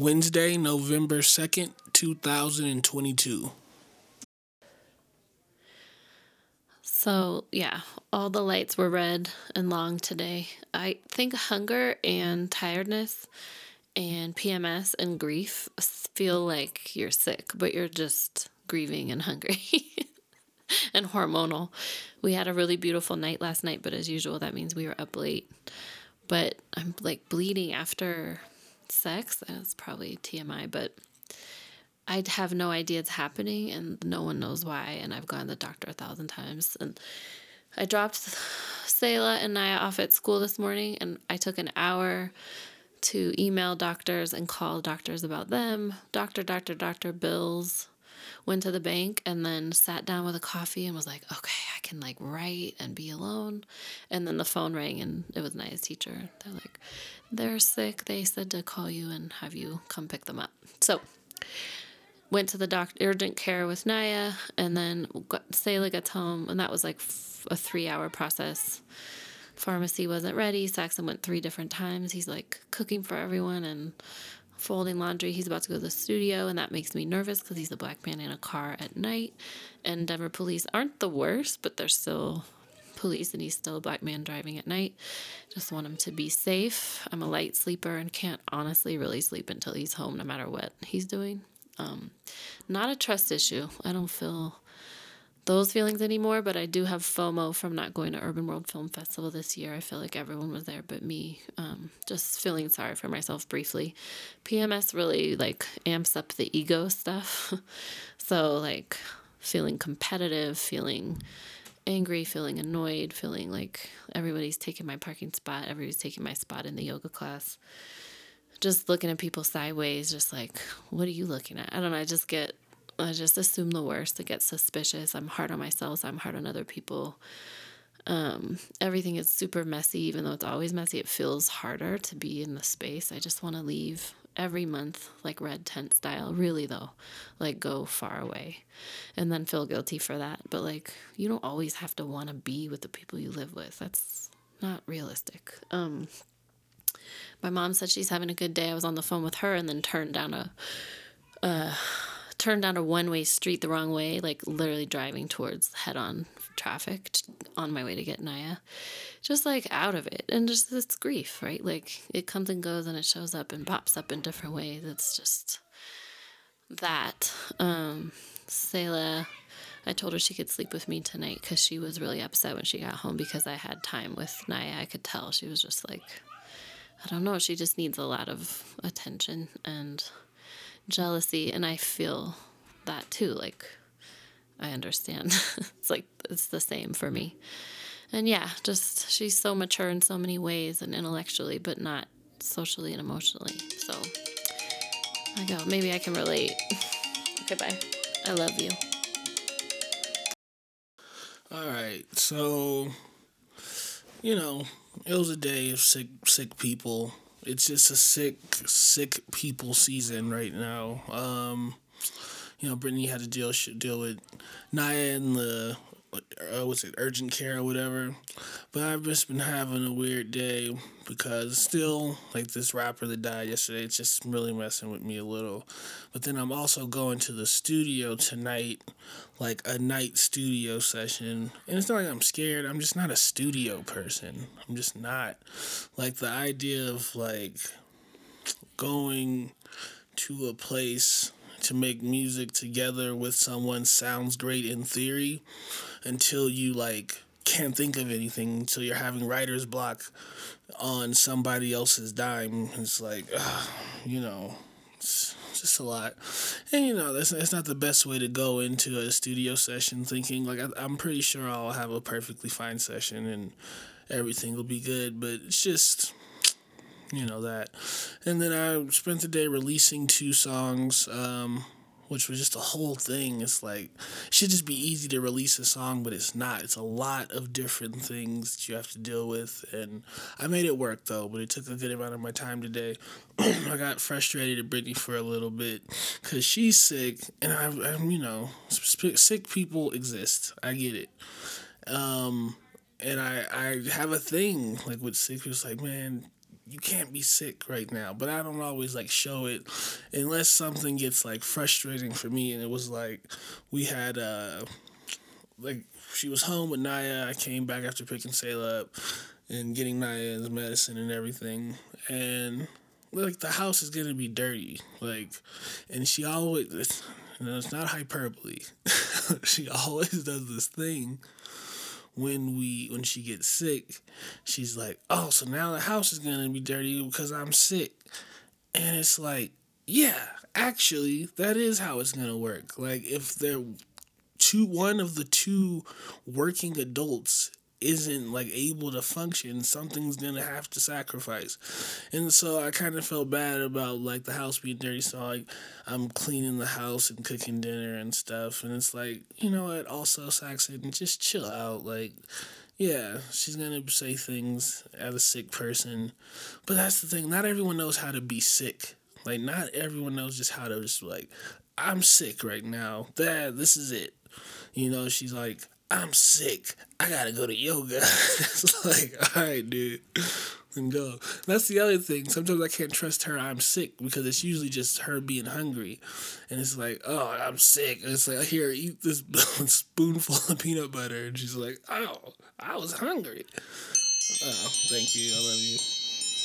Wednesday, November 2nd, 2022. So, yeah, all the lights were red and long today. I think hunger and tiredness and PMS and grief feel like you're sick, but you're just grieving and hungry and hormonal. We had a really beautiful night last night, but as usual, that means we were up late. But I'm like bleeding after sex. That's probably TMI, but I have no idea it's happening and no one knows why. And I've gone to the doctor a thousand times. And I dropped Selah and Naya off at school this morning and I took an hour to email doctors and call doctors about them. Doctor, doctor, doctor, bills. Went to the bank and then sat down with a coffee and was like, okay, I can like write and be alone. And then the phone rang and it was Naya's teacher. They're like, they're sick. They said to call you and have you come pick them up. So went to the doctor, urgent care with Naya, and then got, Selah gets home, and that was like f- a three hour process. Pharmacy wasn't ready. Saxon went three different times. He's like cooking for everyone and folding laundry. He's about to go to the studio, and that makes me nervous because he's a black man in a car at night. And Denver police aren't the worst, but they're still police, and he's still a black man driving at night. Just want him to be safe. I'm a light sleeper and can't honestly really sleep until he's home, no matter what he's doing. Um, not a trust issue. I don't feel those feelings anymore, but I do have FOMO from not going to Urban World Film Festival this year. I feel like everyone was there but me. Um, just feeling sorry for myself briefly. PMS really like amps up the ego stuff. so like feeling competitive, feeling angry, feeling annoyed, feeling like everybody's taking my parking spot, everybody's taking my spot in the yoga class just looking at people sideways, just like, what are you looking at? I don't know. I just get, I just assume the worst. I get suspicious. I'm hard on myself. I'm hard on other people. Um, everything is super messy, even though it's always messy. It feels harder to be in the space. I just want to leave every month, like red tent style. Really, though, like go far away and then feel guilty for that. But like, you don't always have to want to be with the people you live with. That's not realistic. Um, my mom said she's having a good day. I was on the phone with her and then turned down a uh, turned down a one way street the wrong way, like literally driving towards head on traffic on my way to get Naya. Just like out of it. And just this grief, right? Like it comes and goes and it shows up and pops up in different ways. It's just that. Um, Selah, I told her she could sleep with me tonight because she was really upset when she got home because I had time with Naya. I could tell she was just like, I don't know, she just needs a lot of attention and jealousy. And I feel that too. Like, I understand. it's like, it's the same for me. And yeah, just she's so mature in so many ways and intellectually, but not socially and emotionally. So I go, maybe I can relate. okay, bye. I love you. All right. So, you know, it was a day of sick sick people. It's just a sick sick people season right now. Um, you know, Brittany had to deal deal with Naya and the uh, what's it urgent care or whatever. But I've just been having a weird day because still like this rapper that died yesterday. It's just really messing with me a little. But then I'm also going to the studio tonight, like a night studio session. And it's not like I'm scared. I'm just not a studio person. I'm just not. Like the idea of like going to a place to make music together with someone sounds great in theory until you like can't think of anything until you're having writer's block on somebody else's dime. It's like, uh, you know, it's just a lot. And, you know, that's, that's not the best way to go into a studio session thinking, like, I, I'm pretty sure I'll have a perfectly fine session and everything will be good. But it's just, you know, that. And then I spent the day releasing two songs. Um, which was just a whole thing. It's like it should just be easy to release a song, but it's not. It's a lot of different things that you have to deal with, and I made it work though. But it took a good amount of my time today. I got frustrated at Brittany for a little bit because she's sick, and I, I'm you know, sick people exist. I get it. Um, and I I have a thing like with sick people. It's like man, you can't be sick right now. But I don't always like show it unless something gets like frustrating for me. And it was like we had uh like she was home with Naya. I came back after picking Selah up and getting Naya's medicine and everything. And like the house is gonna be dirty. Like and she always you know, it's not hyperbole. she always does this thing when we when she gets sick, she's like, "Oh, so now the house is gonna be dirty because I'm sick," and it's like, yeah, actually, that is how it's gonna work. Like if they're two, one of the two working adults isn't like able to function, something's gonna have to sacrifice. And so I kind of felt bad about like the house being dirty. So like I'm cleaning the house and cooking dinner and stuff. And it's like, you know what? Also, Saxon, just chill out. Like, yeah, she's gonna say things as a sick person. But that's the thing, not everyone knows how to be sick. Like, not everyone knows just how to just like, I'm sick right now. That this is it. You know, she's like, I'm sick. I gotta go to yoga. it's like, all right, dude, and go. That's the other thing. Sometimes I can't trust her. I'm sick because it's usually just her being hungry, and it's like, oh, I'm sick. And it's like, here, eat this spoonful of peanut butter, and she's like, oh, I was hungry. Oh, thank you. I love you.